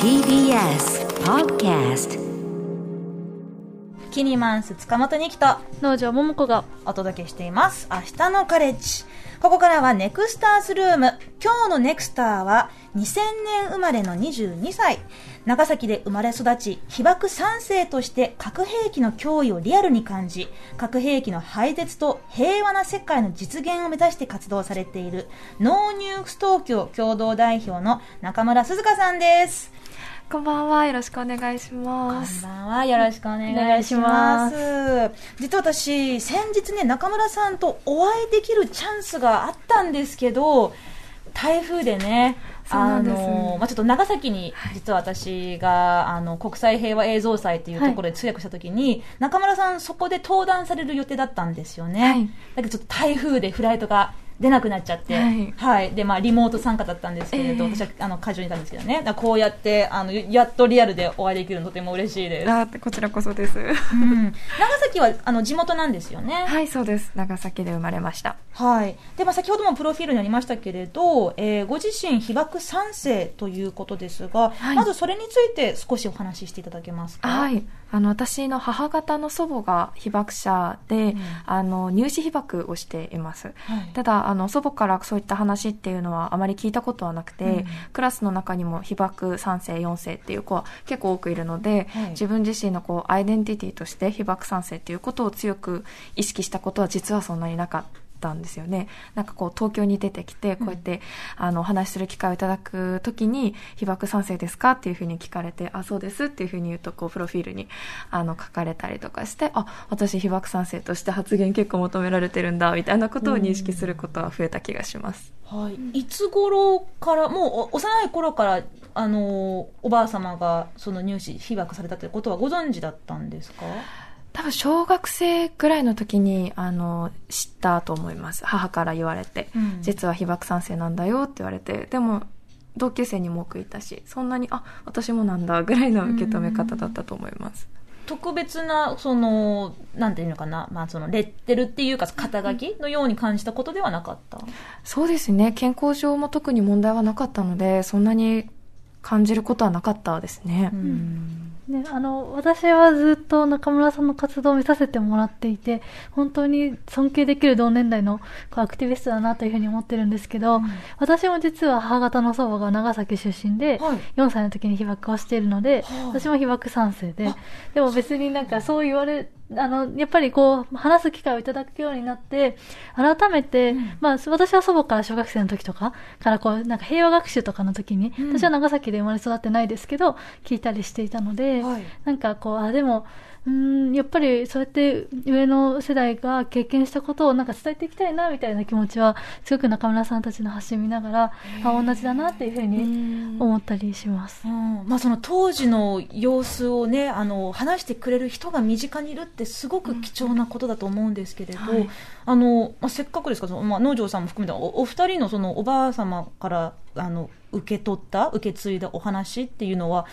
TBS Podcast キニマンス塚本にきと農場桃子がお届けしています。明日のカレッジ。ここからはネクスターズルーム。今日のネクスターは2000年生まれの22歳。長崎で生まれ育ち、被爆3世として核兵器の脅威をリアルに感じ、核兵器の廃絶と平和な世界の実現を目指して活動されている、KNOW NUKES TOKYO 共同代表の中村涼香さんです。こんばんはよろしくお願いします。こんばんは。よろしくお願いします。実は私、先日ね、中村さんとお会いできるチャンスがあったんですけど、台風でね、そうなんですの、まあ、ちょっと長崎に、実は私が、あの、国際平和映像祭っていうところで通訳したときに、中村さんそこで登壇される予定だったんですよね。はいだけどちょっと台風でフライトが出なくなっちゃって、はいで、まあ、リモート参加だったんですけれど、ええ私は、あの、会場にいたんですけどね、こうやって、あの、やっとリアルでお会いできるのとても嬉しいです。あこちらこそですうん、長崎はあの地元なんですよね。はいそうです長崎で生まれましたはい。で、まあ、先ほどもプロフィールにありましたけれど、えーご自身被爆3世ということですが、はいまずそれについて少しお話ししていただけますか？。はいいあの私の母方の祖母が被爆者で、ん。あの入試被爆をしています。はい。ただあの祖母からそういった話っていうのはあまり聞いたことはなくて、うん。クラスの中にも被爆3世4世っていう子は結構多くいるので、はい。自分自身のこうアイデンティティとして被爆3世っていうことを強く意識したことは実はそんなになかったんですよね。なんかこう東京に出てきてこうやって、あのお話しする機会をいただく時に被爆3世ですか？っていうふうに聞かれてあそうですっていうふうに言うとこうプロフィールにあの書かれたりとかしてあ私被爆3世として発言結構求められてるんだみたいなことを認識することは増えた気がします、はい。いつ頃から、もうお幼い頃から、あの、おばあ様がその入試被爆されたということはご存知だったんですか？多分小学生ぐらいの時にあの知ったと思います。母から言われて、うん。実は被爆3世なんだよって言われて。でも同級生にも多くいたしそんなにあ私もなんだぐらいの受け止め方だったと思います、特別な、その、なんていうのかな、まあ、その、レッテルっていうか、肩書きのように感じたことではなかった？そうですね。健康上も特に問題はなかったのでそんなに感じることはなかったですね、うんね、あの私はずっと中村さんの活動を見させてもらっていて本当に尊敬できる同年代のこうアクティビストだなというふうに思ってるんですけど、私も実は母方の祖母が長崎出身で、はい。4歳の時に被爆をしているので、はあ。私も被爆3世ででも別になんかそう言われあのやっぱりこう話す機会をいただくようになって改めて、まあ、私は祖母から小学生の時とかからこうなんか平和学習とかの時に、うん。私は長崎で生まれ育ってないですけど聞いたりしていたので、はい。なんかこう、あ、でも、うーん、やっぱりそうやって上の世代が経験したことをなんか伝えていきたいなみたいな気持ちは、すごく中村さんたちの発信見ながら、あ、同じだなっていうふうに思ったりします。うん。まあ、その当時の様子をねあの話してくれる人が身近にいるってすごく貴重なことだと思うんですけれど、はい。あのまあ、せっかくですからその、まあ、農場さんも含めたおお二人のそのおばあ様からあの受け取った受け継いだお話っていうのは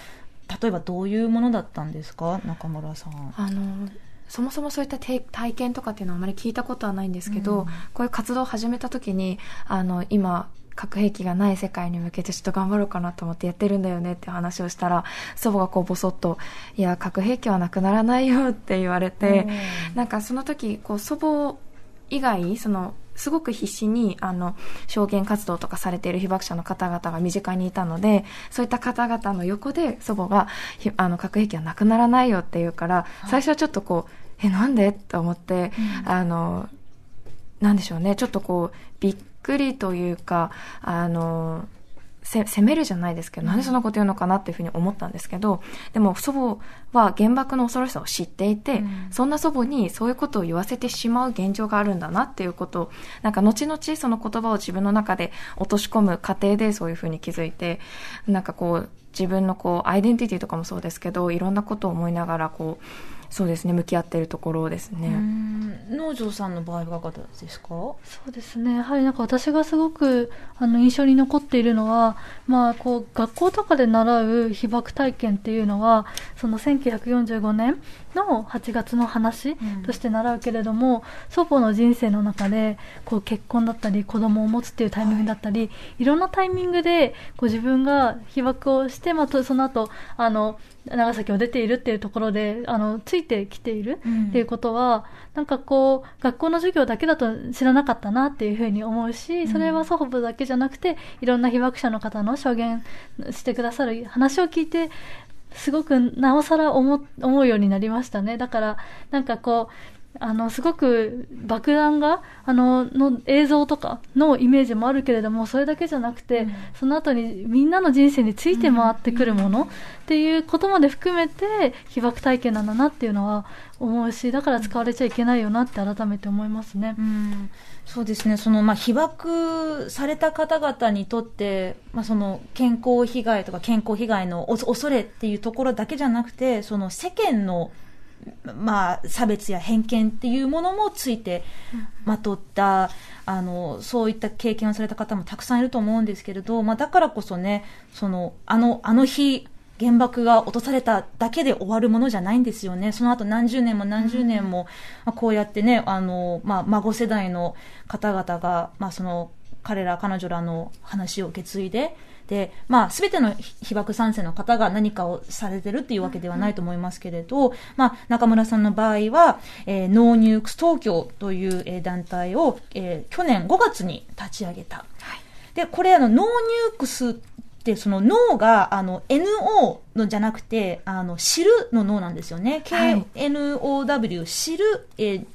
例えばどういうものだったんですか？中村さん。あのそもそもそういった体体験とかっていうのはあまり聞いたことはないんですけど、うん。こういう活動を始めた時にあの今核兵器がない世界に向けてちょっと頑張ろうかなと思ってやってるんだよねって話をしたら祖母がこうボソッと「いや核兵器はなくならないよ」って言われて、なんかその時こう祖母以外そのすごく必死にあの証言活動とかされている被爆者の方々が身近にいたのでそういった方々の横で祖母がひあの核兵器はなくならないよって言うから最初はちょっとこうえなんで？って思って、あのなんでしょうね。ちょっとこうびっくりというかあのせ責めるじゃないですけど、なんでそんなこと言うのかなっていうふうに思ったんですけど、でも祖母は原爆の恐ろしさを知っていて、うん。そんな祖母にそういうことを言わせてしまう現状があるんだなっていうことを、なんか後々その言葉を自分の中で落とし込む過程でそういうふうに気づいて、なんかこう、自分のこう、アイデンティティとかもそうですけど、いろんなことを思いながらこう、そうですね向き合っているところですね。農場さんの場合はいかがですか？そうですね。やはりなんか私がすごくあの印象に残っているのは、まあ、こう学校とかで習う被爆体験っていうのはその1945年の8月の話として習うけれども、うん、祖母の人生の中でこう結婚だったり子供を持つっていうタイミングだったり、はい、いろんなタイミングでこう自分が被爆をして、まあ、その後あの長崎を出ているっていうところであのついてきているっていうことは、うん、なんかこう学校の授業だけだと知らなかったなっていうふうに思うしそれは祖父母だけじゃなくていろんな被爆者の方の証言してくださる話を聞いてすごくなおさら思思うようになりましたね。だからなんかこうあの、すごく爆弾が、あの、の映像とかのイメージもあるけれども、それだけじゃなくて、うん、その後にみんなの人生について回ってくるものっていうことまで含めて、被爆体験なんだなっていうのは思うし、だから使われちゃいけないよなって改めて思いますね。うん、そうですね。その、まあ、被爆された方々にとって、まあ、その、健康被害とか健康被害の恐れっていうところだけじゃなくて、その世間のまあ、差別や偏見っていうものもついてまとった、あの、そういった経験をされた方もたくさんいると思うんですけれど、まあ、だからこそね、その、あの、あの日、原爆が落とされただけで終わるものじゃないんですよね。その後何十年も何十年も、まあ、こうやってね、あの、まあ、孫世代の方々が、まあ、その、彼ら、彼女らの話を受け継いで、で、まあ、すべての被爆三世の方が何かをされてるっていうわけではないと思いますけれど、まあ、中村さんの場合は、えー、 KNOW NUKES TOKYO という、えー、団体を、えー、去年5月に立ち上げた。はい、で、これあの、ノーニュークスで、その NO が、あの、NO のじゃなくて、あの、知るの KNOW なんですよね。KNOW、知る、えー、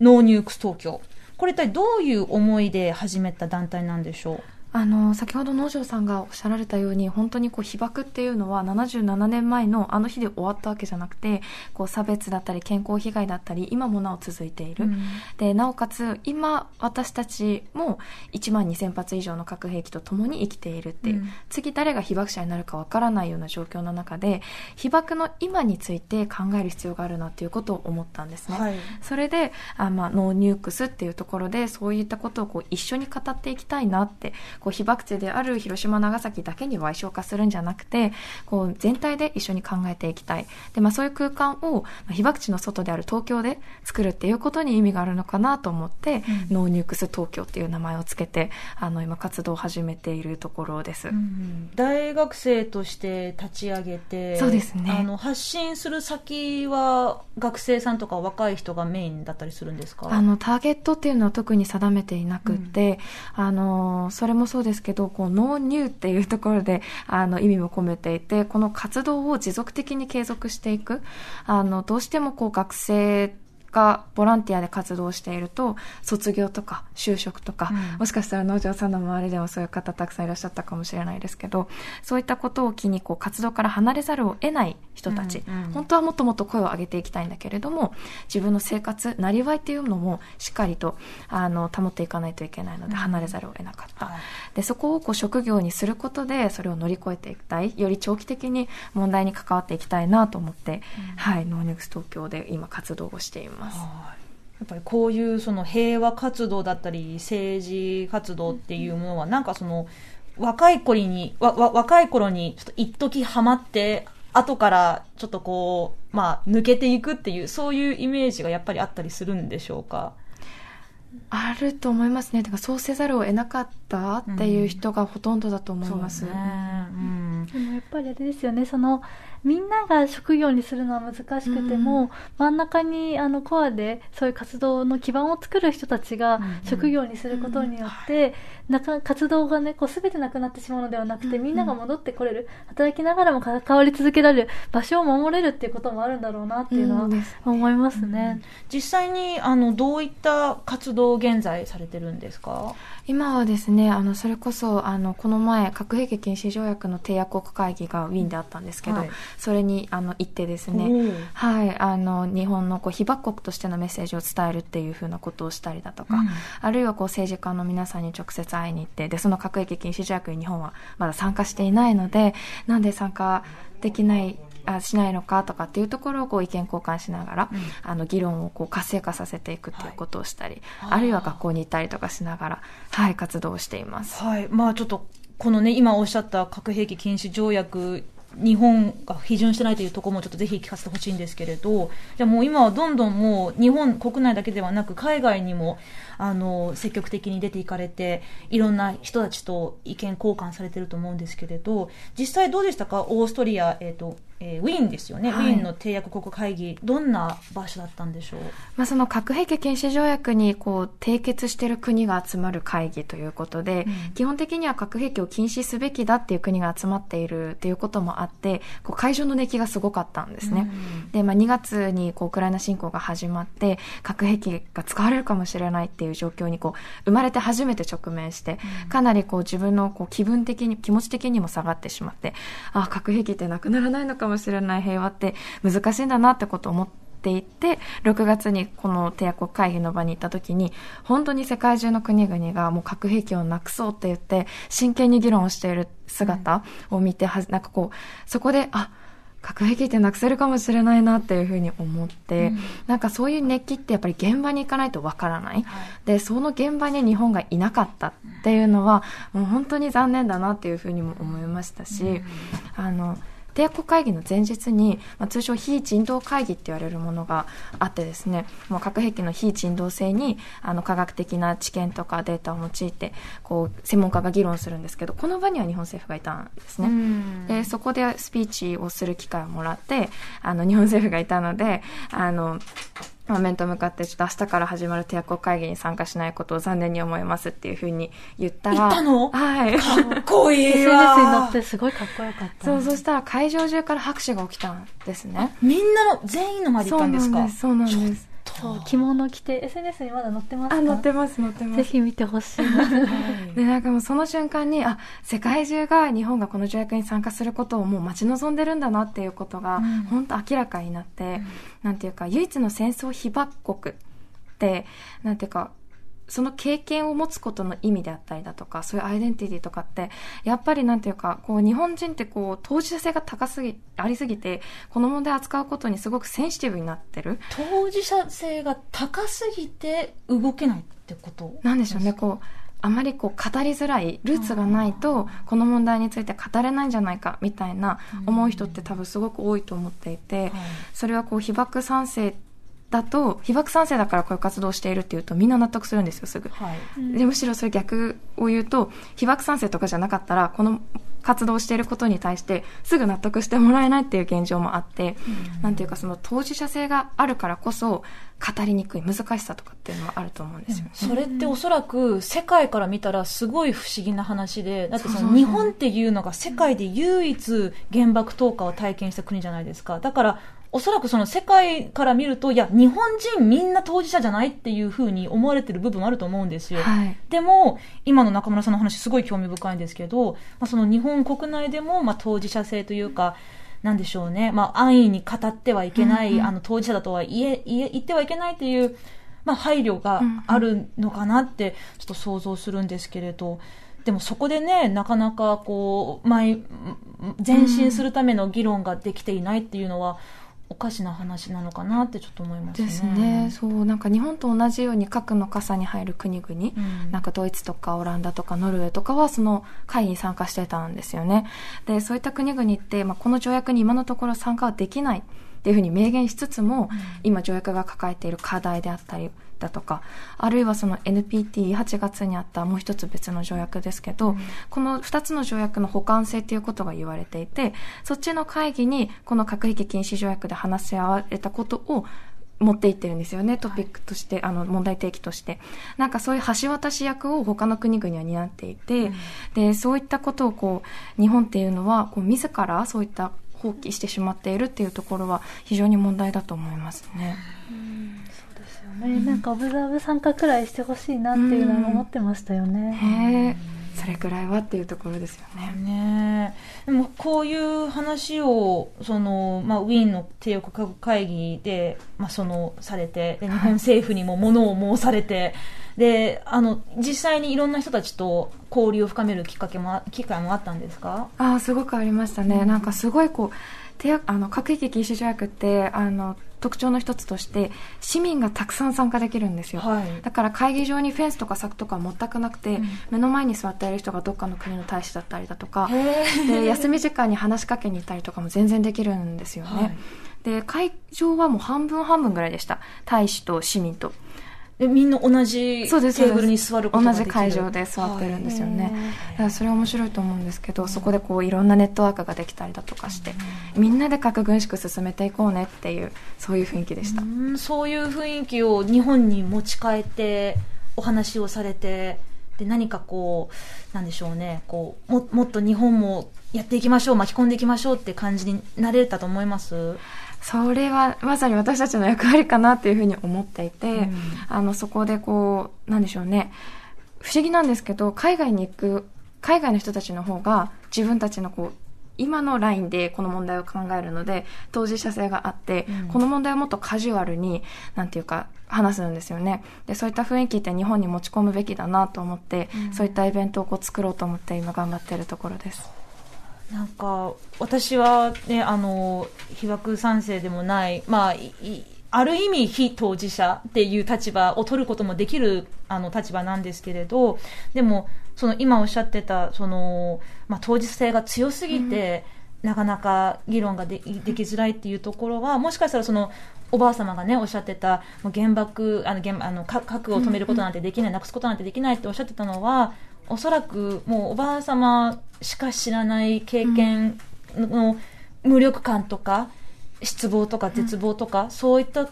KNOW NUKES TOKYO。これ一体どういう思いで始めた団体なんでしょう？あの先ほど能條さんがおっしゃられたように本当にこう被爆っていうのは77年前のあの日で終わったわけじゃなくてこう差別だったり健康被害だったり今もなお続いている、うん、でなおかつ今私たちも1万2000発以上の核兵器とともに生きているっていう、うん、次誰が被爆者になるかわからないような状況の中で被爆の今について考える必要があるなっていうことを思ったんですね、はい、それであ、まあ、 KNOW NUKES っていうところでそういったことをこう一緒に語っていきたいなってこう被爆地である広島長崎だけに矮小化するんじゃなくてこう全体で一緒に考えていきたい。で、まあ、そういう空間を被爆地の外である東京で作るっていうことに意味があるのかなと思って、うん、 KNOW NUKES TOKYO っていう名前をつけてあの今活動を始めているところです、うん、大学生として立ち上げてそうですね。あの発信する先は学生さんとか若い人がメインだったりするんですか？あのターゲットっていうのは特に定めていなくて、うん、あのそれもそうですけど、こう、ノーニューっていうところで、あの、意味も込めていて、この活動を持続的に継続していく。あの、どうしてもこう、学生がボランティアで活動していると卒業とか就職とか、うん、もしかしたら農場さんの周りでもそういう方たくさんいらっしゃったかもしれないですけどそういったことを機にこう活動から離れざるを得ない人たち、うんうん、本当はもっともっと声を上げていきたいんだけれども自分の生活なりわいっていうのもしっかりとあの保っていかないといけないので離れざるを得なかった、うんはい、でそこをこう職業にすることでそれを乗り越えていきたい。より長期的に問題に関わっていきたいなと思って、うん、はい KNOW NUKES 東京で今活動をしていますます。やっぱりこういうその平和活動だったり政治活動っていうものはなんかその若い頃にわわ若い頃にちょっと一時ハマって後からちょっとこうまあ抜けていくっていうそういうイメージがやっぱりあったりするんでしょうか？あると思いますね。だからそうせざるを得なかったっていう人がほとんどだと思います。うん、ねうん、でもやっぱりあれですよね。そのみんなが職業にするのは難しくても、うん、真ん中にあのコアでそういう活動の基盤を作る人たちが職業にすることによって、なか活動がねこう全てなくなってしまうのではなくて、みんなが戻ってこれる。働きながらも関わり続けられる場所を守れるっていうこともあるんだろうなっていうのは思いますね、実際にあのどういった活動を現在されてるんですか？今はですねあのそれこそあのこの前核兵器禁止条約の締約国会議がウィーンであったんですけど、はい。それにあの行ってですね、はい、あの日本のこう被爆国としてのメッセージを伝えるっていうふうなことをしたりだとか、うん、あるいはこう政治家の皆さんに直接会いに行ってでその核兵器禁止条約に日本はまだ参加していないのでなんで参加できないあしないのかとかっていうところをこう意見交換しながら、うんあの議論をこう活性化させていくっていうことをしたり、はいあるいは学校に行ったりとかしながら、はい、活動をしています。はい。まあちょっと、このね、今おっしゃった核兵器禁止条約、日本が批准してないというところもちょっとぜひ聞かせてほしいんですけれど、じゃあもう今はどんどんもう日本国内だけではなく海外にも、あの、積極的に出ていかれて、いろんな人たちと意見交換されてると思うんですけれど、実際どうでしたか？オーストリア、えっ、と、えーウィーンですよね、はい。ウィーンの締約国会議、どんな場所だったんでしょう？まあ、その核兵器禁止条約にこう締結している国が集まる会議ということで、うん。基本的には核兵器を禁止すべきだっていう国が集まっているっていうこともあってこう会場の熱気がすごかったんですね。うん。で、まあ、2月にこうウクライナ侵攻が始まって核兵器が使われるかもしれないっていう状況にこう生まれて初めて直面して、かなりこう自分のこう気分的に気持ち的にも下がってしまってあ核兵器ってなくならないのかもしれない平和って難しいんだなってことを思っていて6月にこの締約国会議の場に行った時に本当に世界中の国々がもう核兵器をなくそうって言って真剣に議論をしている姿を見てはなんかこうそこであ核兵器ってなくせるかもしれないなっていうふうに思って、うん。なんかそういう熱気ってやっぱり現場に行かないとわからない、でその現場に日本がいなかったっていうのはもう本当に残念だなっていうふうにも思いましたし、あの締約国会議の前日に、まあ、通称非人道会議って言われるものがあってですねもう核兵器の非人道性にあの科学的な知見とかデータを用いてこう専門家が議論するんですけどこの場には日本政府がいたんですね。うんでそこでスピーチをする機会をもらってあの日本政府がいたのであのまあ面と向かってちょっと明日から始まる締約国会議に参加しないことを残念に思いますっていうふうに言ったら言ったの？はい。かっこいい SNS わに乗ってすごいかっこよかった。そうそしたら会場中から拍手が起きたんですね。みんなの全員の前で行ったんですか？そうなんですそうなんですそう着物着て SNS にまだ載ってますか？あ載ってます載ってます。ぜひ見てほしいな。でなんかもうその瞬間にあ世界中が日本がこの条約に参加することをもう待ち望んでるんだなっていうことがうん。本当明らかになって、なんていうか唯一の戦争被爆国ってなんていうかその経験を持つことの意味であったりだとかそういうアイデンティティとかってやっぱりなんていうかこう日本人ってこう当事者性が高すぎありすぎてこの問題を扱うことにすごくセンシティブになってる。当事者性が高すぎて動けないってことなんでしょうね、こう、あまりこう語りづらい、ルーツがないと、この問題について語れないんじゃないか、みたいな思う人って多分すごく多いと思っていて、それはこう被爆賛成だと、被爆賛成だからこういう活動をしているっていうとみんな納得するんですよ、すぐ。はい。でむしろそれ逆を言うと被爆賛成とかじゃなかったらこの活動をしていることに対してすぐ納得してもらえないっていう現状もあって、なんていうかその当事者性があるからこそ語りにくい難しさとかっていうのはあると思うんですよ。ね。それっておそらく世界から見たらすごい不思議な話でだってその日本っていうのが世界で唯一原爆投下を体験した国じゃないですか。だからおそらくその世界から見るといや日本人みんな当事者じゃないっていうふうに思われてる部分もあると思うんですよ、はい。でも今の中村さんの話すごい興味深いんですけど、まあ、その日本国内でもまあ当事者性というかなんでしょうね、まあ、安易に語ってはいけない、うんうん。あの当事者だとは言え言え言ってはいけないという、まあ、配慮があるのかなってちょっと想像するんですけれど。でもそこでね、なかなかこう、前、前進するための議論ができていないっていうのは、おかしな話なのかなってちょっと思いますね。ですね。そう、なんか日本と同じように核の傘に入る国々、うんなんかドイツとかオランダとかノルウェーとかはその会議に参加してたんですよね。で、そういった国々って、まあ、この条約に今のところ参加はできないっていうふうに明言しつつも、今条約が抱えている課題であったりだとか、あるいはその NPT8 月にあったもう一つ別の条約ですけど、この二つの条約の補完性ということが言われていて、そっちの会議にこの核兵器禁止条約で話し合われたことを持っていってるんですよね、トピックとして、あの、問題提起として。なんかそういう橋渡し役を他の国々は担っていて、で、そういったことをこう、日本っていうのは、こう、自らそういった放棄してしまっているっていうところは非常に問題だと思いますね。そうですよね。なんかオブザーブ参加くらいしてほしいなっていうのは思ってましたよね。それぐらいはっていうところですよね。ねえでもこういう話をその、まあ、ウィーンの締約国会議で、まあ、そのされてで日本政府にも物を申されて、であの実際にいろんな人たちと交流を深めるきっかけもあ機会もあったんですか？ああ、すごくありましたね。なんかすごいこう、あの核兵器禁止条約ってあの特徴の一つとして市民がたくさん参加できるんですよ、はい。だから会議場にフェンスとか柵とかは全くなくて、うん。目の前に座っている人がどっかの国の大使だったりだとかで休み時間に話しかけに行ったりとかも全然できるんですよね、はい。で会場はもう半分半分ぐらいでした。大使と市民とでみんな同じテーブルに座ること同ができる？じ会場で座ってるんですよね、はい。だからそれは面白いと思うんですけどそこでこういろんなネットワークができたりだとかして、みんなで核軍縮進めていこうねっていうそういう雰囲気でした、うんそういう雰囲気を日本に持ち帰ってお話をされてで何かこうなんでしょうね。こうももっと日本もやっていきましょう巻き込んでいきましょうって感じになれたと思います？それはまさに私たちの役割かなっていうふうに思っていて、うん。あのそこでこうなんでしょうね。不思議なんですけど海外に行く海外の人たちの方が自分たちのこう今のラインでこの問題を考えるので当事者性があって、うん。この問題をもっとカジュアルになんていうか話すんですよね。でそういった雰囲気って日本に持ち込むべきだなと思って、そういったイベントをこう作ろうと思って今頑張っているところですなんか私はねあの被爆賛成でもないまあいいある意味非当事者っていう立場を取ることもできるあの立場なんですけれどでもその今おっしゃってたその、まあ、当事性が強すぎて、なかなか議論がでできづらいっていうところはもしかしたらそのおばあ様がねおっしゃってたもう原爆あの原あの核核を止めることなんてできない、なくすことなんてできないっておっしゃってたのはおそらくもうおばあ様しか知らない経験の無力感とか失望とか絶望とか、そういった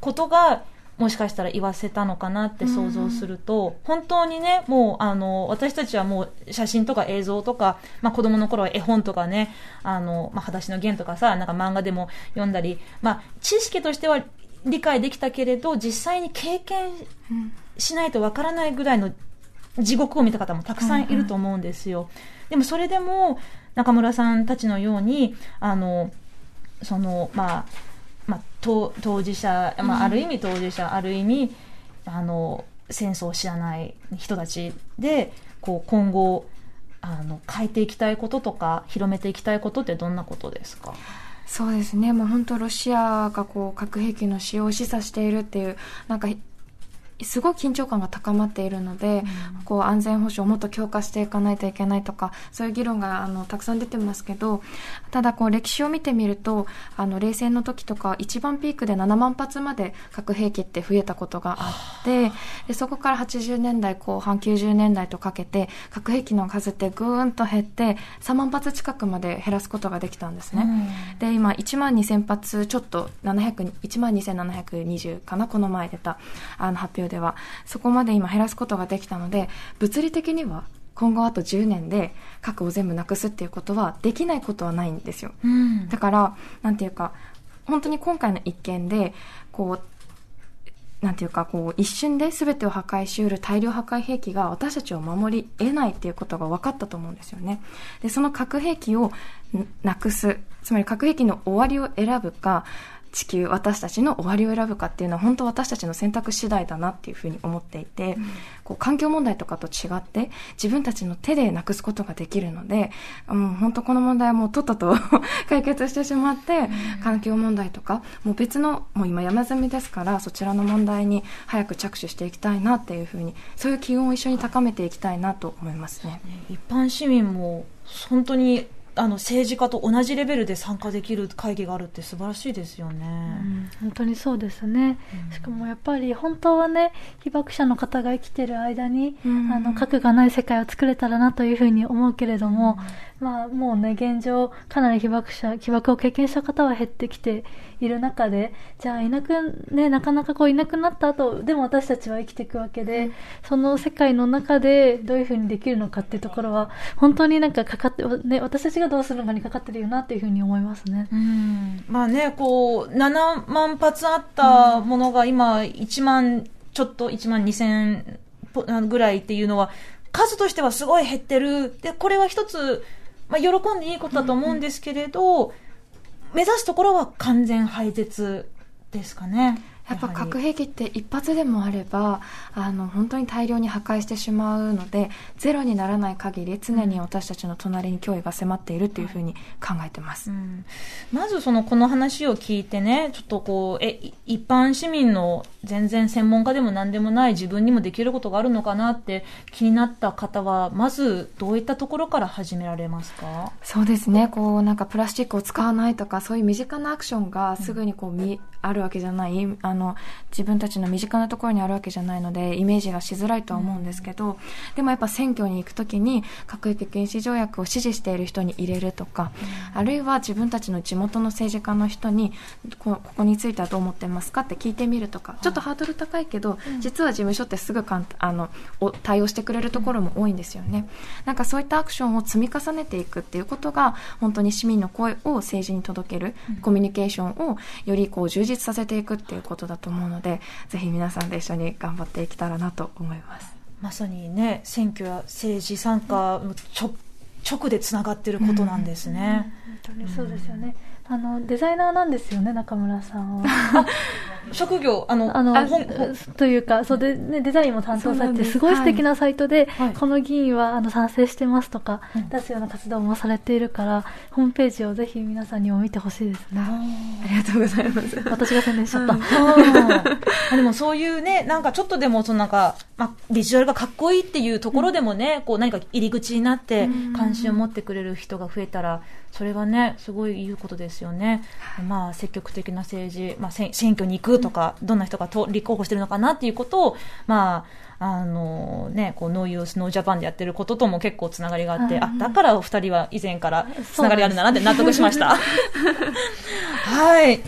ことがもしかしたら言わせたのかなって想像すると、本当にねもうあの私たちはもう写真とか映像とか、まあ、子供の頃は絵本とかねあの、まあ、裸足の弦とかさなんか漫画でも読んだり、まあ、知識としては理解できたけれど実際に経験しないとわからないぐらいの地獄を見た方もたくさんいると思うんですよ。でもそれでも中村さんたちのようにあのそのまあまあ、当当事者、まあ、ある意味当事者、ある意味あの戦争を知らない人たちでこう今後あの変えていきたいこととか広めていきたいことってどんなことですか？そうですね、もう本当、ロシアがこう核兵器の使用を示唆しているっていう、なんか、すごい緊張感が高まっているので、こう安全保障をもっと強化していかないといけないとか、そういう議論があのたくさん出てますけど、ただこう歴史を見てみると、あの冷戦の時とか、一番ピークで7万発まで核兵器って増えたことがあって、でそこから80年代後半、90年代とかけて、核兵器の数ってぐーんと減って、3万発近くまで減らすことができたんですね。で今1万2000発ちょっと700 1万2720かなこの前出たあの発表ではそこまで今減らすことができたので物理的には今後あと10年で核を全部なくすっていうことはできないことはないんですよ。うん。だからなんていうか本当に今回の一件でこうなんていうかこう一瞬で全てを破壊しうる大量破壊兵器が私たちを守り得ないっていうことが分かったと思うんですよね。でその核兵器をんなくすつまり核兵器の終わりを選ぶか地球私たちの終わりを選ぶかっていうのは本当私たちの選択次第だなっていうふうに思っていて、こう環境問題とかと違って自分たちの手でなくすことができるので、うん、本当この問題はもうとっとと 解決してしまって、環境問題とかもう別のもう今山積みですからそちらの問題に早く着手していきたいなっていうふうにそういう機運を一緒に高めていきたいなと思いますね。一般市民も本当にあの政治家と同じレベルで参加できる会議があるって素晴らしいですよね。うん本当にそうですね、しかもやっぱり本当はね被爆者の方が生きてる間に、うん。あの核がない世界を作れたらなというふうに思うけれども、まあもうね現状かなり被爆者被爆を経験した方は減ってきている中でじゃあいなくねなかなかこういなくなった後でも私たちは生きていくわけで、その世界の中でどういうふうにできるのかっていうところは本当になんかかかってね私たちがどうするのかにかかってるよなっていうふうに思いますね。うんまあね、こう、7万発あったものが今、1万ちょっと、1万2000ぽあのぐらいっていうのは、数としてはすごい減ってる。で、これは一つ、まあ、喜んでいいことだと思うんですけれど、目指すところは完全廃絶ですかね。やっぱ核兵器って一発でもあればあの本当に大量に破壊してしまうのでゼロにならない限り常に私たちの隣に脅威が迫っているっていうふうに考えてます、うん。まずそのこの話を聞いてね、ちょっとこう、え、い一般市民の全然専門家でも何でもない自分にもできることがあるのかなって気になった方は、まずどういったところから始められますか？そうですね。こうなんかプラスチックを使わないとかそういう身近なアクションがすぐにこう見、あるわけじゃないあの自分たちの身近なところにあるわけじゃないのでイメージがしづらいとは思うんですけど、でもやっぱ選挙に行くときに核兵器禁止条約を支持している人に入れるとか、あるいは自分たちの地元の政治家の人にこここについてはどう思ってますかって聞いてみるとかちょっとハードル高いけど、実は事務所ってすぐ簡単あのお対応してくれるところも多いんですよね。なんかそういったアクションを積み重ねていくっていうことが本当に市民の声を政治に届ける、コミュニケーションをよりこう充実させていくっていうことだと思うのでぜひ皆さんで一緒に頑張っていけたらなと思います。まさにね、選挙や政治参加の直直でつながってることなんですね。本当にそうですよね。あの、デザイナーなんですよね、中村さんは。職業、あの、あの、というか、そうで、ね、デザインも担当されて、す。すごい素敵なサイトで、はい。この議員は、あの、賛成してますとか、うん。出すような活動もされているから、ホームページをぜひ皆さんにも見てほしいですね。ありがとうございます。私が宣伝しちゃった。うん。あでもそういうね、なんかちょっとでもそのなんか、まあ、ビジュアルがかっこいいっていうところでもね、こう何か入り口になってうん。関心を持ってくれる人が増えたら、それはね、すごいいいことですよね。まあ、積極的な政治、まあ、選挙に行くとか、どんな人がと立候補してるのかなっていうことを、まあ、あのね、こう、 NO YOUTH NO JAPAN でやってることとも結構つながりがあって、うんあ、だからお二人は以前からつながりがあるんだなって納得しました。はい。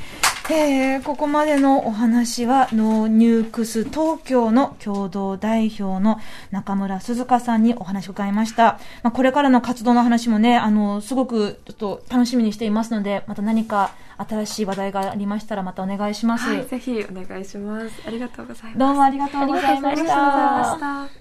えーここまでのお話は、 KNOW NUKES TOKYO の共同代表の中村涼香さんにお話を伺いました。まあ、これからの活動の話もね、あの、すごくちょっと楽しみにしていますので、また何か新しい話題がありましたらまたお願いします。はい、ぜひお願いします。ありがとうございます。どうもありがとうございましありがとうございまた。した。